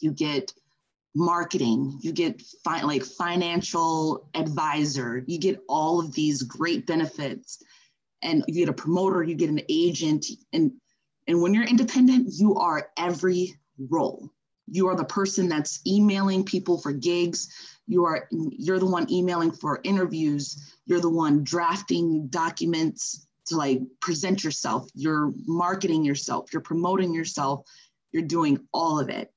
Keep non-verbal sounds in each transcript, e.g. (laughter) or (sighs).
you get marketing, you get fi- like financial advisor, you get all of these great benefits, and you get a promoter, you get an agent, and and when you're independent, you are every role. You are the person that's emailing people for gigs. You are you're the one emailing for interviews. You're the one drafting documents to like present yourself. You're marketing yourself. You're promoting yourself. You're doing all of it.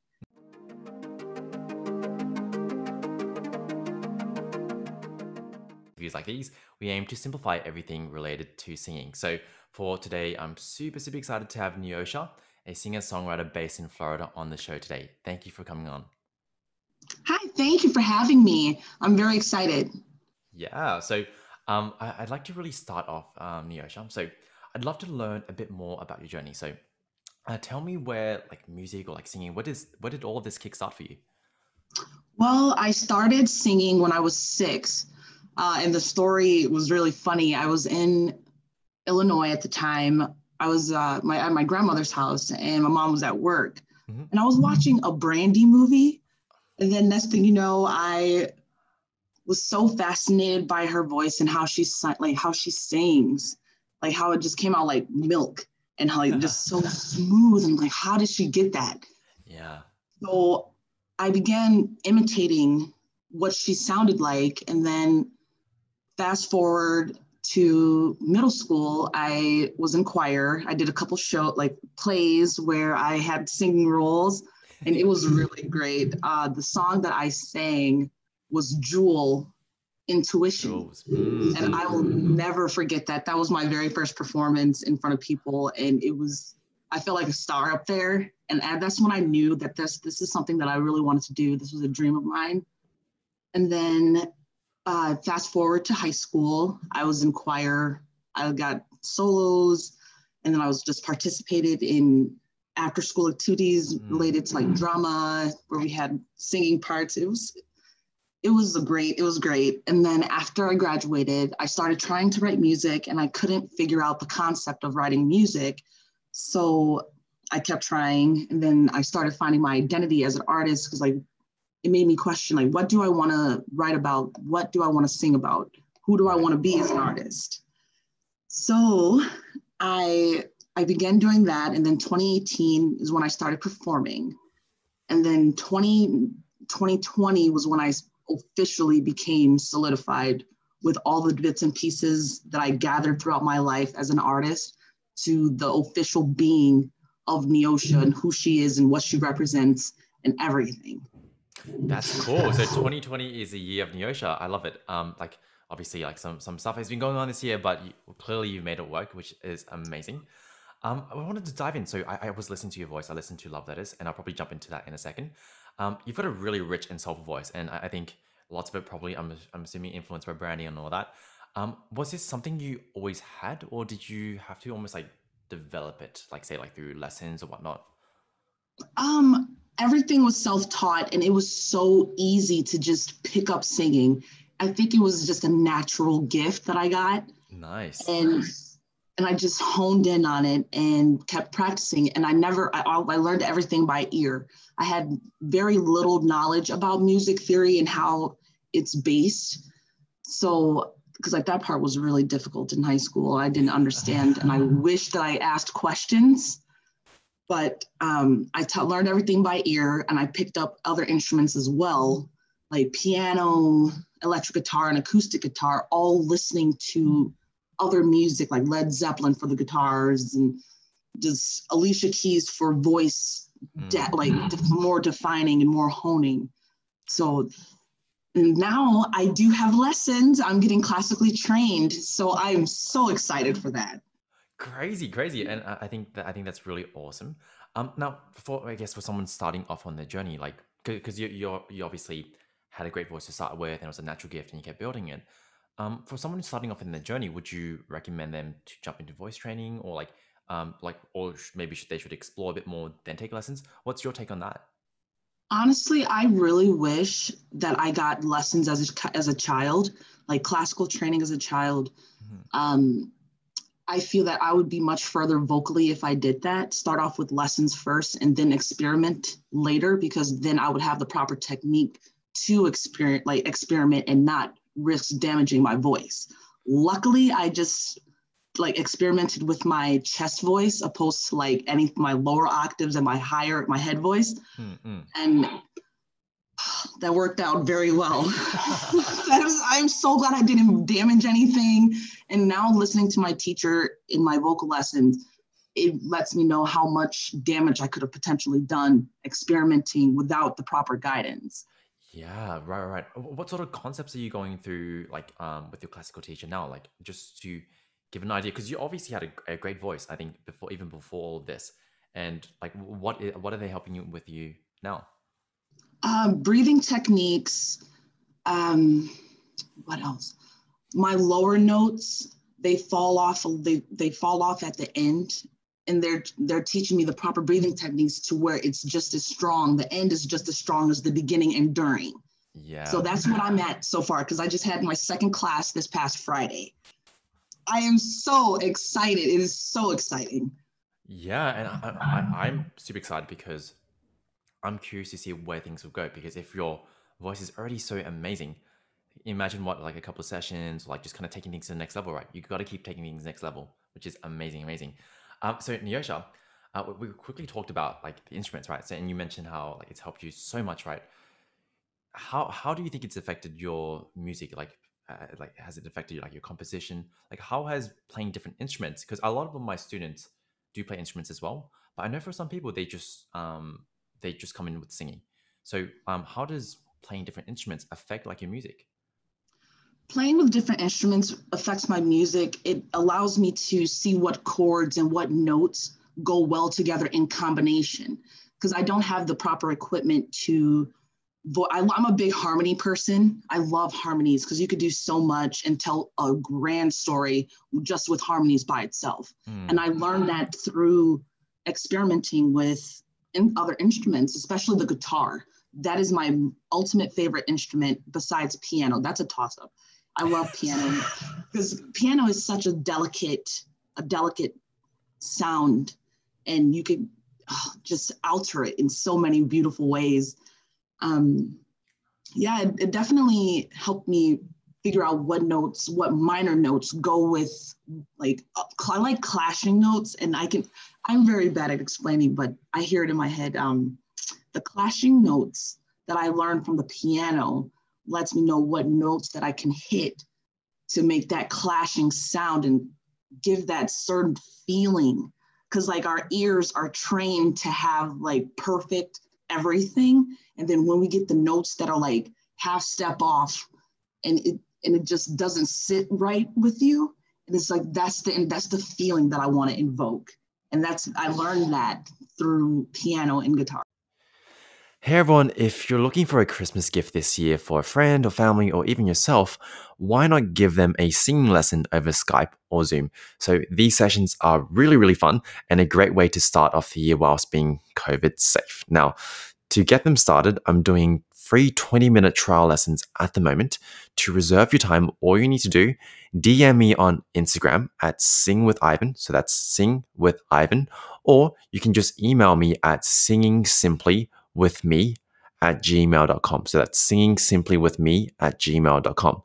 Like these, we aim to simplify everything related to singing. So for today, I'm super, super excited to have Neosha, a singer-songwriter based in Florida on the show today. Thank you for coming on. Hi, thank you for having me. I'm very excited. Yeah, so um, I, would like to really start off, um, Neosha. So I'd love to learn a bit more about your journey. So uh, tell me where like music or like singing, what is what did all of this kickstart for you? Well, I started singing when I was six. Uh, and the story was really funny. I was in Illinois at the time. I was uh, my, at my grandmother's house and my mom was at work. Mm-hmm. And I was watching a Brandy movie. And then next thing you know, I was so fascinated by her voice and how she like how she sings, like how it just came out like milk and how like just so (laughs) smooth and like how did she get that? Yeah. So I began imitating what she sounded like, and then fast forward to middle school, I was in choir. I did a couple show like plays where I had singing roles, and it was really great. Uh, the song that I sang was Jewel Intuition. Mm. And I will never forget that. That was my very first performance in front of people. And it was, I felt like a star up there. And that's when I knew that this, this is something that I really wanted to do. This was a dream of mine. And then uh, fast forward to high school, I was in choir. I got solos, and then I was just participated in after school activities mm. related to like drama, where we had singing parts. It was it was a great it was great and then after i graduated i started trying to write music and i couldn't figure out the concept of writing music so i kept trying and then i started finding my identity as an artist because like it made me question like what do i want to write about? What do i want to sing about? Who do i want to be as an artist? So i i began doing that and then 2018 is when i started performing. And then 20 2020 was when i officially became solidified with all the bits and pieces that i gathered throughout my life as an artist to the official being of neosha and who she is and what she represents and everything that's (laughs) cool. So 2020 is a year of Neosha. I love it. Um, like obviously, like some some stuff has been going on this year, but you, clearly you've made it work, which is amazing. Um, I wanted to dive in. So I, I, was listening to your voice. I listened to Love Letters, and I'll probably jump into that in a second. Um, you've got a really rich and soulful voice, and I, I think lots of it probably I'm I'm assuming influenced by Brandy and all that. Um, was this something you always had, or did you have to almost like develop it, like say like through lessons or whatnot? Um, everything was self-taught and it was so easy to just pick up singing. I think it was just a natural gift that i got. Nice. And and i just honed in on it and kept practicing. And i never i, I learned everything by ear. I had very little knowledge about music theory and how it's based. So because like that part was really difficult in high school. I didn't understand and i (laughs) wish that i asked questions but um, I t- learned everything by ear and I picked up other instruments as well, like piano, electric guitar, and acoustic guitar, all listening to other music like Led Zeppelin for the guitars and just Alicia Keys for voice, de- mm. like more defining and more honing. So now I do have lessons. I'm getting classically trained. So I'm so excited for that. Crazy, crazy, and I think that I think that's really awesome. Um, now for I guess for someone starting off on their journey, like because you you you obviously had a great voice to start with, and it was a natural gift, and you kept building it. Um, for someone starting off in their journey, would you recommend them to jump into voice training, or like um, like, or maybe should, they should explore a bit more then take lessons? What's your take on that? Honestly, I really wish that I got lessons as a, as a child, like classical training as a child. Mm-hmm. Um, I feel that I would be much further vocally if I did that. Start off with lessons first and then experiment later because then I would have the proper technique to experiment like experiment and not risk damaging my voice. Luckily, I just like experimented with my chest voice opposed to like any my lower octaves and my higher my head voice. Mm-hmm. And that worked out very well. (laughs) was, I'm so glad I didn't damage anything. And now listening to my teacher in my vocal lessons, it lets me know how much damage I could have potentially done experimenting without the proper guidance. Yeah, right, right. What sort of concepts are you going through, like, um, with your classical teacher now? Like, just to give an idea, because you obviously had a, a, great voice, I think, before even before all of this. And like, what what are they helping you with you now? Um, breathing techniques. Um, what else? My lower notes they fall off. They they fall off at the end, and they're they're teaching me the proper breathing techniques to where it's just as strong. The end is just as strong as the beginning and during. Yeah. So that's what I'm at so far because I just had my second class this past Friday. I am so excited. It is so exciting. Yeah, and I, I, I'm super excited because I'm curious to see where things will go because if your voice is already so amazing, imagine what like a couple of sessions, like just kind of taking things to the next level, right? You got to keep taking things next level, which is amazing, amazing. Um, so Neosha, uh, we quickly talked about like the instruments, right? So and you mentioned how like it's helped you so much, right? How how do you think it's affected your music? Like uh, like has it affected like your composition? Like how has playing different instruments? Because a lot of my students do play instruments as well, but I know for some people they just um they just come in with singing. So, um, how does playing different instruments affect like your music? Playing with different instruments affects my music. It allows me to see what chords and what notes go well together in combination because I don't have the proper equipment to. Vo- I, I'm a big harmony person. I love harmonies because you could do so much and tell a grand story just with harmonies by itself. Mm. And I learned that through experimenting with in other instruments, especially the guitar. That is my ultimate favorite instrument besides piano. That's a toss up. I love piano (laughs) because piano is such a delicate, a delicate sound, and you could oh, just alter it in so many beautiful ways. Um, yeah, it, it definitely helped me figure out what notes, what minor notes go with like I like clashing notes, and I can I'm very bad at explaining, but I hear it in my head. Um, the clashing notes that I learned from the piano lets me know what notes that I can hit to make that clashing sound and give that certain feeling. Because like our ears are trained to have like perfect everything, and then when we get the notes that are like half step off, and it and it just doesn't sit right with you, and it's like that's the that's the feeling that I want to invoke. And that's, I learned that through piano and guitar. Hey everyone, if you're looking for a Christmas gift this year for a friend or family or even yourself, why not give them a singing lesson over Skype or Zoom? So these sessions are really, really fun and a great way to start off the year whilst being COVID safe. Now, to get them started, I'm doing free 20 minute trial lessons at the moment. To reserve your time, all you need to do, DM me on Instagram at sing with Ivan. So that's sing with Ivan. Or you can just email me at singing simply with me at gmail.com. So that's singing simply with me at gmail.com.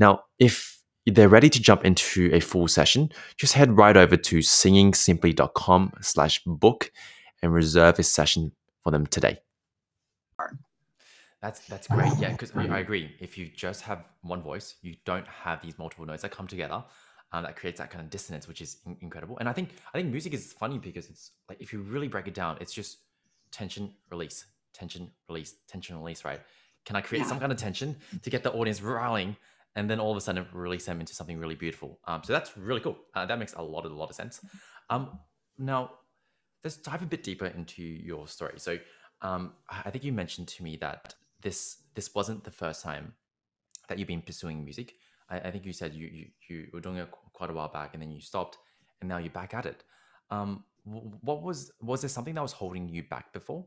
Now, if they're ready to jump into a full session, just head right over to singingsimply.com slash book and reserve a session for them today. That's that's great. Yeah, because I agree. If you just have one voice, you don't have these multiple notes that come together. Um, that creates that kind of dissonance, which is in- incredible. And I think I think music is funny because it's like if you really break it down, it's just tension, release, tension, release, tension, release. Right? Can I create yeah. some kind of tension to get the audience rallying, and then all of a sudden release them into something really beautiful? Um, so that's really cool. Uh, that makes a lot of a lot of sense. Um, now let's dive a bit deeper into your story. So um, I think you mentioned to me that this this wasn't the first time that you've been pursuing music. I, I think you said you, you you were doing it quite a while back, and then you stopped, and now you're back at it. Um, what was was there something that was holding you back before?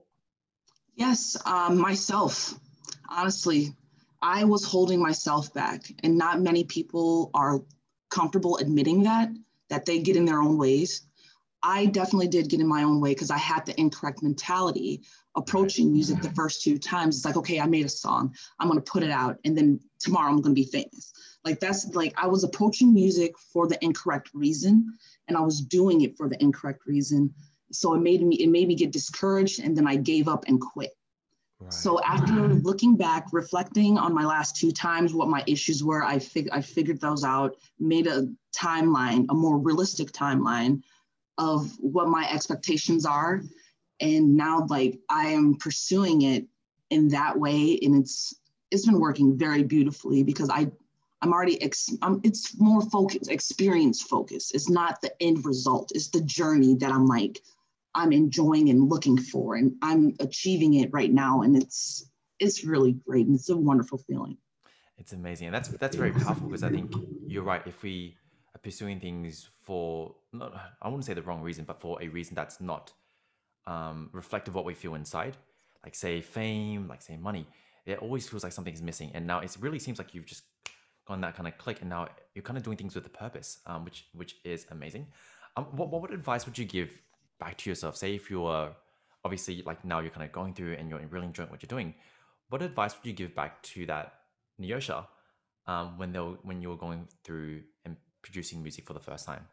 Yes, um, myself. Honestly, I was holding myself back, and not many people are comfortable admitting that. that they get in their own ways. I definitely did get in my own way because I had the incorrect mentality approaching music the first two times. It's like, okay, I made a song, I'm gonna put it out, and then tomorrow I'm gonna be famous. Like that's like I was approaching music for the incorrect reason, and I was doing it for the incorrect reason. So it made me it made me get discouraged, and then I gave up and quit. Right. So after looking back, reflecting on my last two times, what my issues were, I fig- I figured those out, made a timeline, a more realistic timeline of what my expectations are, and now like I am pursuing it in that way, and it's it's been working very beautifully because I I'm already ex- I'm, it's more focus experience focused. It's not the end result. It's the journey that I'm like I'm enjoying and looking for, and I'm achieving it right now, and it's it's really great, and it's a wonderful feeling. It's amazing, and that's that's very powerful because I think you're right. If we pursuing things for not, I wouldn't say the wrong reason, but for a reason that's not um, reflective of what we feel inside, like say fame, like say money, it always feels like something is missing. And now it really seems like you've just gone that kind of click, and now you're kind of doing things with a purpose, um, which which is amazing. Um, what, what advice would you give back to yourself? Say if you are obviously like now you're kind of going through and you're really enjoying what you're doing, what advice would you give back to that Neosha um, when they when you were going through and producing music for the first time?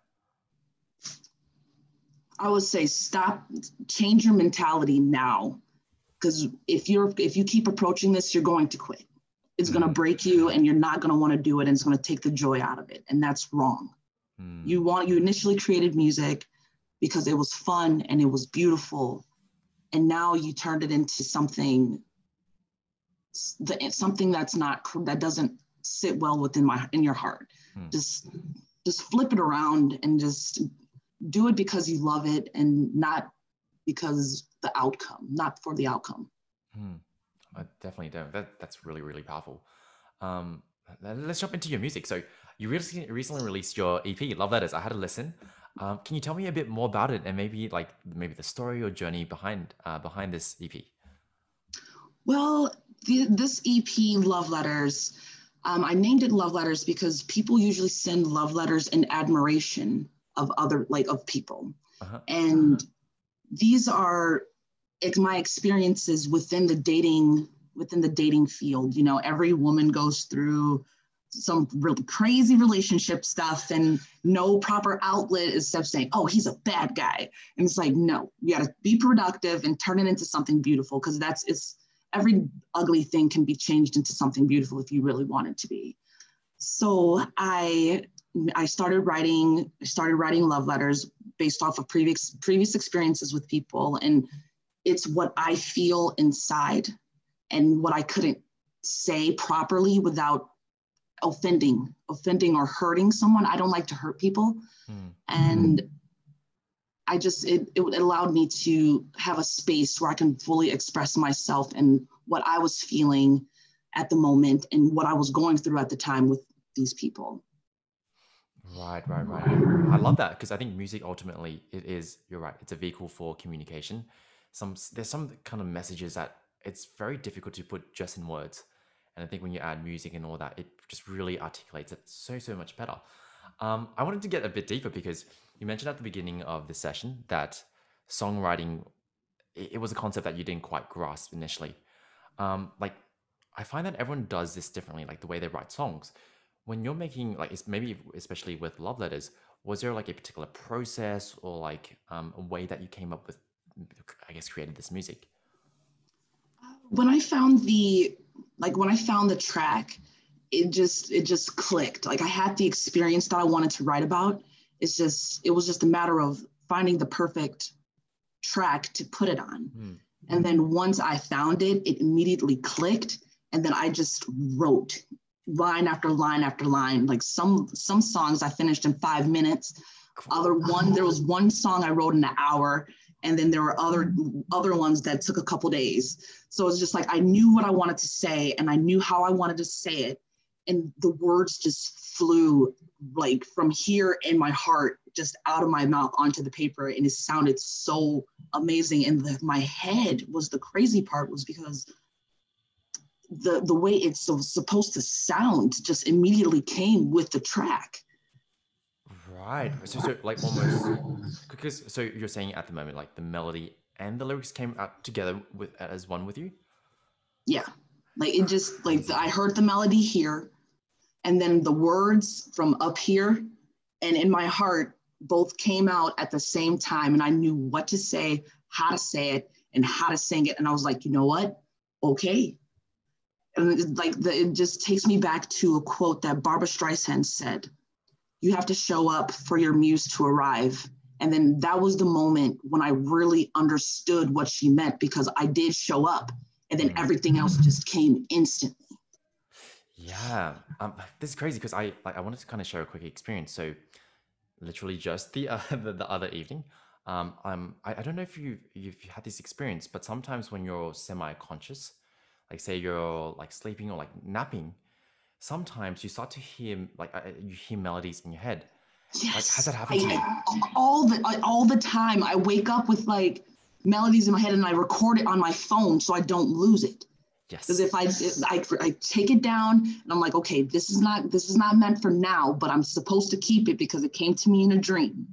I would say stop, change your mentality now, because if you're if you keep approaching this, you're going to quit. It's mm. going to break you, and you're not going to want to do it, and it's going to take the joy out of it, and that's wrong. Mm. You want you initially created music because it was fun and it was beautiful. And now you turned it into something something that's not that doesn't sit well within my in your heart. Hmm. Just just flip it around and just do it because you love it and not because the outcome, not for the outcome. Hmm. I definitely don't. That that's really really powerful. Um, let's jump into your music. So you recently recently released your EP, Love Letters. I had a listen. Um, can you tell me a bit more about it and maybe like maybe the story or journey behind uh, behind this EP? Well, the, this EP, Love Letters, um, I named it Love Letters because people usually send love letters in admiration of other like of people, uh-huh. and these are it's my experiences within the dating within the dating field. You know, every woman goes through some really crazy relationship stuff and no proper outlet of saying, oh, he's a bad guy. And it's like, no, you gotta be productive and turn it into something beautiful because that's it's every ugly thing can be changed into something beautiful if you really want it to be. So I I started writing, I started writing love letters based off of previous previous experiences with people. And it's what I feel inside and what I couldn't say properly without offending, offending or hurting someone. I don't like to hurt people. Mm. And I just, it, it allowed me to have a space where I can fully express myself and what I was feeling at the moment and what I was going through at the time with these people. Right, right, right. I love that because I think music ultimately it is. You're right. It's a vehicle for communication. Some there's some kind of messages that it's very difficult to put just in words. And I think when you add music and all that, it just really articulates it so, so much better. Um, I wanted to get a bit deeper because you mentioned at the beginning of the session that songwriting, it, was a concept that you didn't quite grasp initially. Um, like, I find that everyone does this differently, like the way they write songs. When you're making, like, it's maybe especially with love letters, was there like a particular process or like um, a way that you came up with, I guess, created this music? When I found the like when I found the track, it just it just clicked. Like I had the experience that I wanted to write about. It's just it was just a matter of finding the perfect track to put it on. Mm. And then once I found it, it immediately clicked. And then I just wrote line after line after line. Like some some songs I finished in five minutes. Other one, there was one song I wrote in an hour and then there were other other ones that took a couple days so it's just like i knew what i wanted to say and i knew how i wanted to say it and the words just flew like from here in my heart just out of my mouth onto the paper and it sounded so amazing and the, my head was the crazy part was because the the way it's so, supposed to sound just immediately came with the track Right. So, so like almost because so you're saying at the moment like the melody and the lyrics came out together with as one with you. Yeah, like it just like I heard the melody here, and then the words from up here, and in my heart both came out at the same time, and I knew what to say, how to say it, and how to sing it, and I was like, you know what, okay. And like the, it just takes me back to a quote that Barbra Streisand said you have to show up for your muse to arrive. And then that was the moment when I really understood what she meant because I did show up and then mm-hmm. everything else just came instantly. Yeah, um, (laughs) this is crazy because I like I wanted to kind of share a quick experience. So, literally just the uh, (laughs) the, the other evening, um, I'm I, I don't know if you you've had this experience, but sometimes when you're semi-conscious, like say you're like sleeping or like napping, sometimes you start to hear like uh, you hear melodies in your head. Like, has Yes, that happened to you? I, all the I- all the time. I wake up with like melodies in my head and I record it on my phone so I don't lose it. Because Yes. if I, if I I take it down and I'm like, okay, this is not this is not meant for now, but I'm supposed to keep it because it came to me in a dream.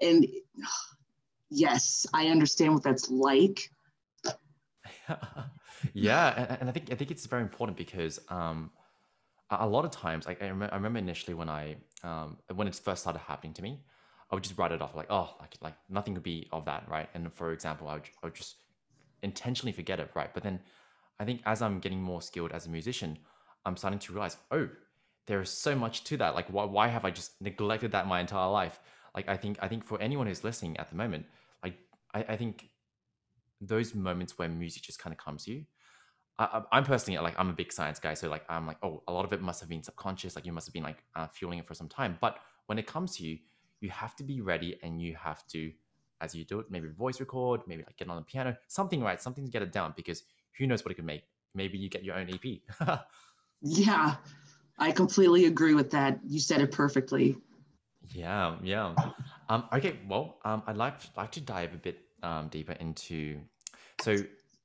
And (sighs) yes, I understand what that's like. (laughs) yeah, and, and I think I think it's very important because um, a, lot of times, like I, remember, I remember initially when I um, when it first started happening to me, I would just write it off like, oh, like like nothing could be of that, right? And for example, I would, I would just intentionally forget it, right? But then I think as I'm getting more skilled as a musician, I'm starting to realize, oh, there is so much to that. Like, why, why have I just neglected that my entire life? Like, I think I think for anyone who's listening at the moment, like I, I think those moments where music just kind of comes to you. I, I'm personally like I'm a big science guy, so like I'm like, oh, a lot of it must have been subconscious. Like you must have been like uh, fueling it for some time. But when it comes to you, you have to be ready, and you have to, as you do it, maybe voice record, maybe like get on the piano, something right, something to get it down. Because who knows what it could make? Maybe you get your own EP. (laughs) Yeah, I completely agree with that. You said it perfectly. Yeah, yeah. Um, okay, well, um, I'd like like to dive a bit um, deeper into. So,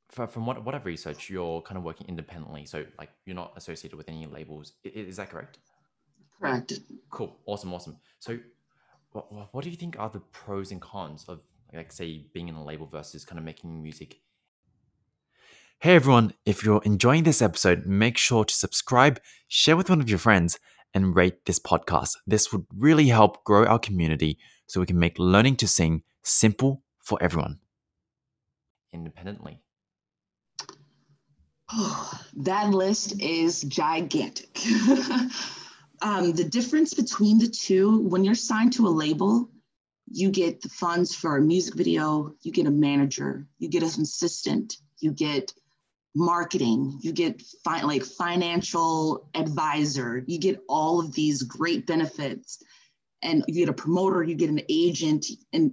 for, from what what I've researched, you're kind of working independently. So, like, you're not associated with any labels. I- i- Is that correct? Correct. Cool. Awesome. Awesome. So, what what do you think are the pros and cons of, like, say, being in a label versus kind of making music? Hey everyone, if you're enjoying this episode, make sure to subscribe, share with one of your friends, and rate this podcast. This would really help grow our community so we can make learning to sing simple for everyone. Independently. Oh, (sighs) that list is gigantic. (laughs) um, the difference between the two, when you're signed to a label, you get the funds for a music video, you get a manager, you get an assistant, you get marketing, you get fi- like financial advisor, you get all of these great benefits, and you get a promoter, you get an agent, and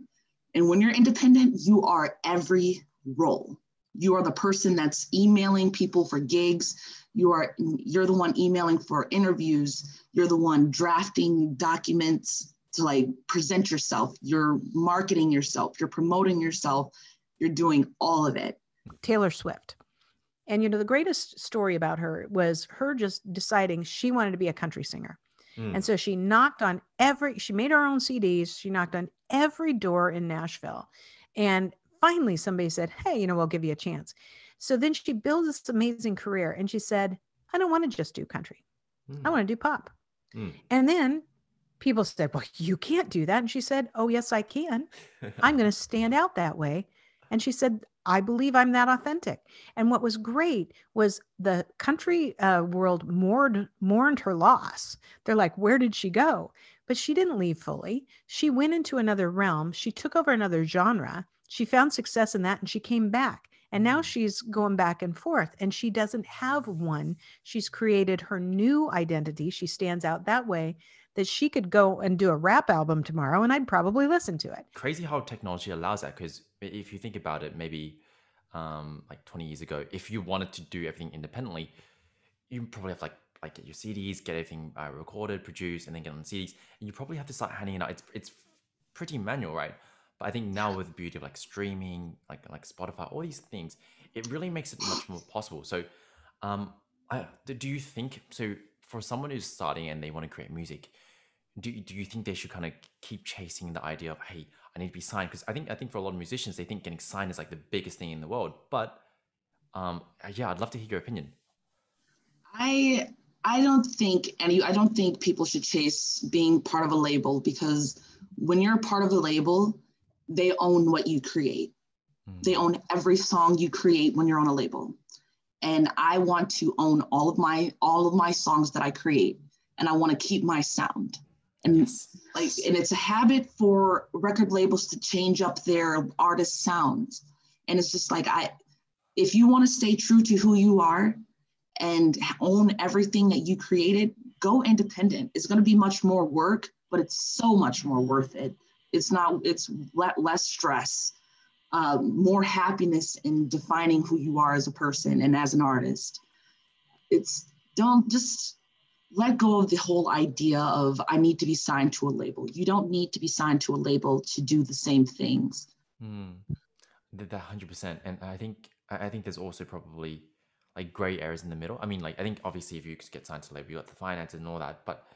and when you're independent, you are every role you are the person that's emailing people for gigs you are you're the one emailing for interviews you're the one drafting documents to like present yourself you're marketing yourself you're promoting yourself you're doing all of it Taylor Swift. And you know, the greatest story about her was her just deciding she wanted to be a country singer. Mm. And so she knocked on every, she made her own CDs. She knocked on every door in Nashville. And finally, somebody said, Hey, you know, we'll give you a chance. So then she built this amazing career and she said, I don't want to just do country, I Mm. want to do pop. Mm. And then people said, Well, you can't do that. And she said, Oh, yes, I can. I'm going (laughs) to stand out that way. And she said, I believe I'm that authentic. And what was great was the country uh, world mourned, mourned her loss. They're like, where did she go? But she didn't leave fully. She went into another realm. She took over another genre. She found success in that and she came back. And now Mm. she's going back and forth and she doesn't have one. She's created her new identity. She stands out that way that she could go and do a rap album tomorrow and I'd probably listen to it. crazy how technology allows that because if you think about it maybe um like 20 years ago if you wanted to do everything independently you probably have like like get your cds get everything uh, recorded produced and then get on cds and you probably have to start handing it out. It's it's pretty manual right? But i think now with the beauty of like streaming like like spotify all these things it really makes it much more possible. So um I, do do you think so for someone who's starting and they want to create music do do you think they should kind of keep chasing the idea of hey, I need to be signed? Because I think I think for a lot of musicians, they think getting signed is like the biggest thing in the world. But um, yeah, I'd love to hear your opinion. I I don't think any I don't think people should chase being part of a label because when you're a part of a label, they own what you create. Mm. They own every song you create when you're on a label. And I want to own all of my all of my songs that I create and I want to keep my sound. And yes. like and it's a habit for record labels to change up their artist sounds. And it's just like I if you want to stay true to who you are and own everything that you created, go independent. It's going to be much more work, but it's so much more worth it. It's not, it's less stress, uh, more happiness in defining who you are as a person and as an artist. It's don't just let go of the whole idea of I need to be signed to a label. You don't need to be signed to a label to do the same things. Mm, that hundred percent. And I think I think there's also probably like gray areas in the middle. I mean, like I think obviously if you get signed to a label, you got the finances and all that, but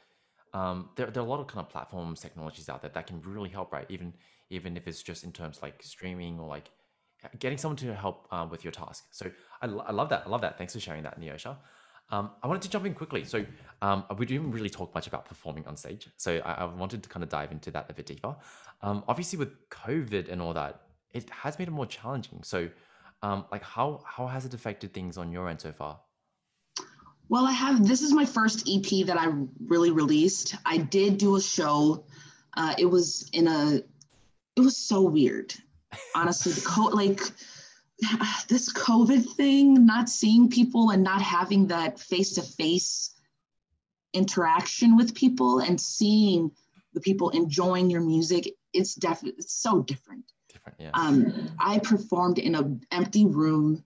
um, there, there are a lot of kind of platforms, technologies out there that can really help, right? Even even if it's just in terms like streaming or like getting someone to help uh, with your task. So I, I love that. I love that. Thanks for sharing that, Neosha. Um, I wanted to jump in quickly. So um, we didn't really talk much about performing on stage. So I, I wanted to kind of dive into that a bit deeper. Um, obviously, with COVID and all that, it has made it more challenging. So, um, like, how how has it affected things on your end so far? Well, I have. This is my first EP that I really released. I did do a show. Uh, it was in a. It was so weird, honestly. The co- like (sighs) this COVID thing, not seeing people and not having that face to face interaction with people and seeing the people enjoying your music. It's definitely it's so different. Different, yeah. Um, I performed in an empty room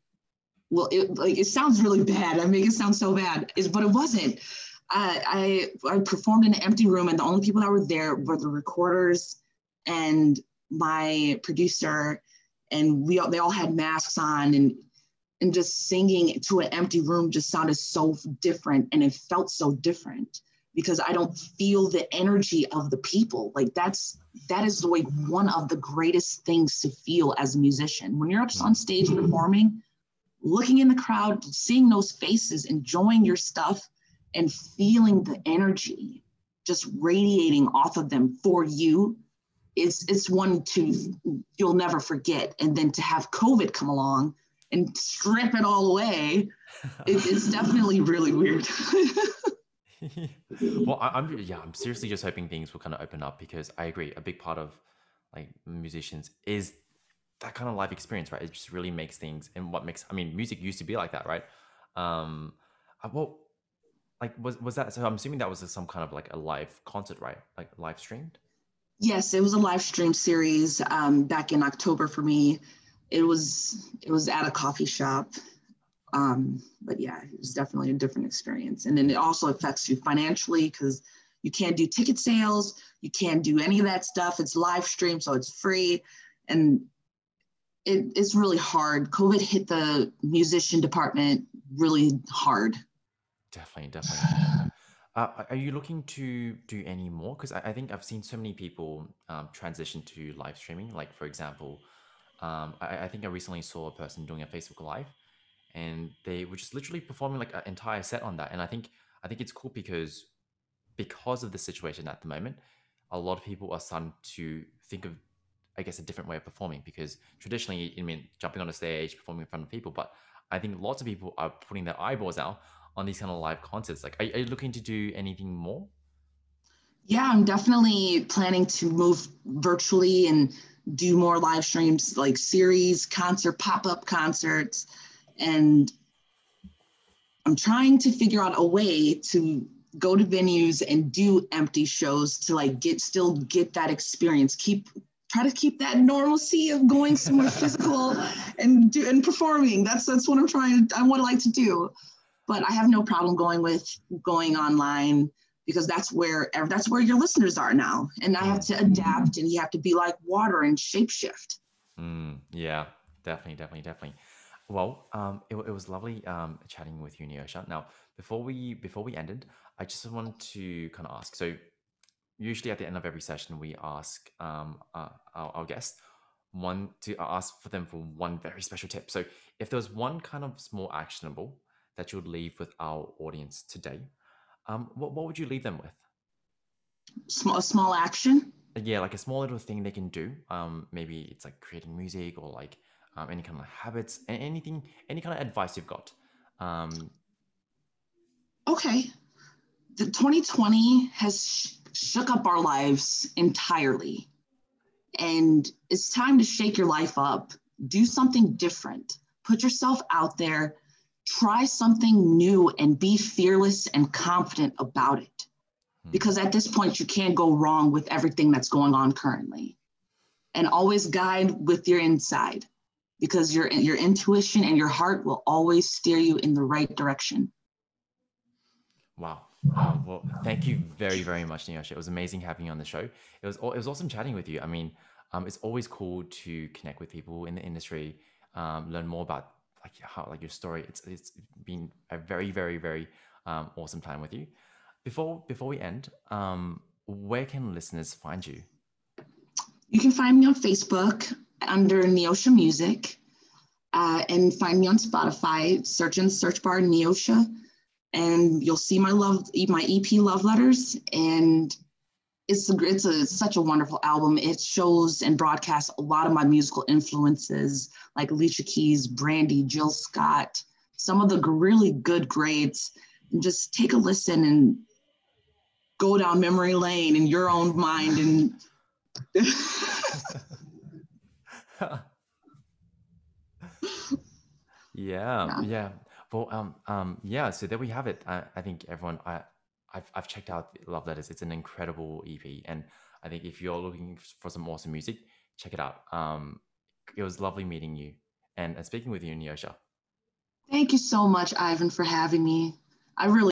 well, it like it sounds really bad. I make it sound so bad, is but it wasn't. I, I I performed in an empty room, and the only people that were there were the recorders and my producer, and we all, they all had masks on, and and just singing to an empty room just sounded so different, and it felt so different because I don't feel the energy of the people. Like that's that is like one of the greatest things to feel as a musician when you're up on stage performing looking in the crowd, seeing those faces, enjoying your stuff, and feeling the energy just radiating off of them for you it's it's one to you'll never forget and then to have covid come along and strip it all away it, it's (laughs) definitely really weird (laughs) well I, am yeah i'm seriously just hoping things will kind of open up because i agree a big part of like musicians is that kind of life experience, right? It just really makes things and what makes I mean, music used to be like that, right? Um well like was was that so I'm assuming that was some kind of like a live concert, right? Like live streamed? Yes, it was a live stream series um back in October for me. It was it was at a coffee shop. Um, but yeah, it was definitely a different experience. And then it also affects you financially because you can't do ticket sales, you can't do any of that stuff. It's live stream, so it's free. And it, it's really hard. COVID hit the musician department really hard. Definitely, definitely. Uh, are you looking to do any more? Because I, I, think I've seen so many people um, transition to live streaming. Like, for example, um, I, I, think I recently saw a person doing a Facebook Live, and they were just literally performing like an entire set on that. And I think I think it's cool because because of the situation at the moment, a lot of people are starting to think of I guess, a different way of performing because traditionally, I mean, jumping on a stage, performing in front of people, but I think lots of people are putting their eyeballs out on these kind of live concerts. Like, are, are you looking to do anything more? Yeah, I'm definitely planning to move virtually and do more live streams like series, concert, pop up concerts. And I'm trying to figure out a way to go to venues and do empty shows to like get still get that experience keep try to keep that normalcy of going somewhere (laughs) physical and do and performing. That's that's what I'm trying. I would like to do, but I have no problem going with going online because that's where that's where your listeners are now, and I have to adapt, and you have to be like water and shapeshift. Mm, yeah, definitely, definitely, definitely. Well, um, it, it was lovely um, chatting with you, Neosha. Now, before we before we ended, I just wanted to kind of ask. So, usually at the end of every session, we ask um, uh, our, our guests one to ask for them for one very special tip. So if there was one kind of small actionable that you would leave with our audience today, um, what, what would you leave them with? Small, small action. Yeah, like a small little thing they can do. Um, maybe it's like creating music or like um, any kind of habits, anything, any kind of advice you've got. Um, okay. The 2020 has sh- shook up our lives entirely. And it's time to shake your life up. Do something different. Put yourself out there. Try something new and be fearless and confident about it. Hmm. Because at this point, you can't go wrong with everything that's going on currently. And always guide with your inside because your, your intuition and your heart will always steer you in the right direction. Wow. Well, thank you very, very much, Neosha. It was amazing having you on the show. It was it was awesome chatting with you. I mean, um, it's always cool to connect with people in the industry, um, learn more about like how like your story. It's it's been a very, very, very um, awesome time with you. Before before we end, um, where can listeners find you? You can find me on Facebook under Neosha Music, uh, and find me on Spotify. Search in search bar Neosha and you'll see my love my ep love letters and it's a, it's a such a wonderful album it shows and broadcasts a lot of my musical influences like alicia keys brandy jill scott some of the really good greats. and just take a listen and go down memory lane in your own mind and (laughs) yeah, yeah yeah well, um, um, yeah. So there we have it. I, I think everyone, I, I've, I've checked out Love Letters. It's an incredible EP, and I think if you're looking for some awesome music, check it out. Um, it was lovely meeting you and, and speaking with you, Neosha. Thank you so much, Ivan, for having me. I really